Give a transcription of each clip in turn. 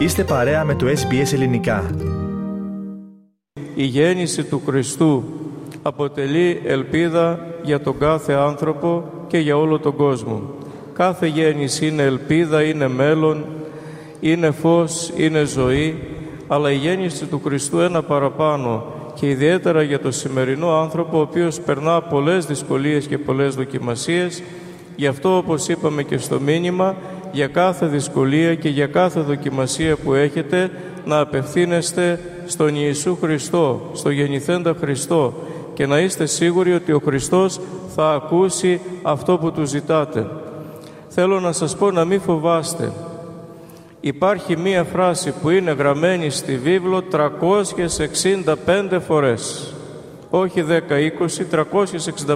Είστε παρέα με το SBS Ελληνικά. Η γέννηση του Χριστού αποτελεί ελπίδα για τον κάθε άνθρωπο και για όλο τον κόσμο. Κάθε γέννηση είναι ελπίδα, είναι μέλλον, είναι φως, είναι ζωή, αλλά η γέννηση του Χριστού ένα παραπάνω και ιδιαίτερα για το σημερινό άνθρωπο ο οποίος περνά πολλές δυσκολίες και πολλές δοκιμασίες γι' αυτό όπως είπαμε και στο μήνυμα για κάθε δυσκολία και για κάθε δοκιμασία που έχετε να απευθύνεστε στον Ιησού Χριστό, στο γεννηθέντα Χριστό και να είστε σίγουροι ότι ο Χριστός θα ακούσει αυτό που του ζητάτε. Θέλω να σας πω να μην φοβάστε. Υπάρχει μία φράση που είναι γραμμένη στη βίβλο 365 φορές. Όχι 10-20,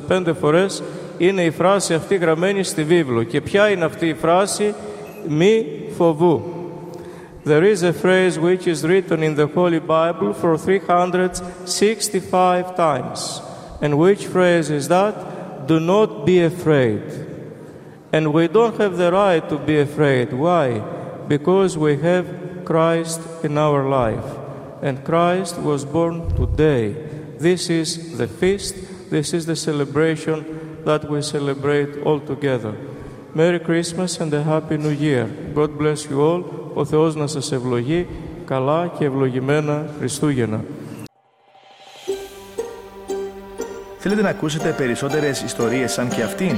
365 φορές είναι η φράση αυτή γραμμένη στη βίβλο. Και ποια είναι αυτή η φράση μη φοβού. There is a phrase which is written in the Holy Bible for 365 times. And which phrase is that? Do not be afraid. And we don't have the right to be afraid. Why? Because we have Christ in our life. And Christ was born today. This is the feast, this is the celebration that we celebrate all together. Merry Christmas and a Happy New Year. God bless you all. Ο Θεός να σας ευλογεί καλά και ευλογημένα Χριστούγεννα. Θέλετε να ακούσετε περισσότερες ιστορίες σαν και αυτήν;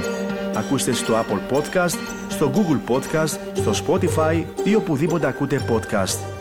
Ακούστε στο Apple Podcast, στο Google Podcast, στο Spotify ή οπουδήποτε ακούτε podcast.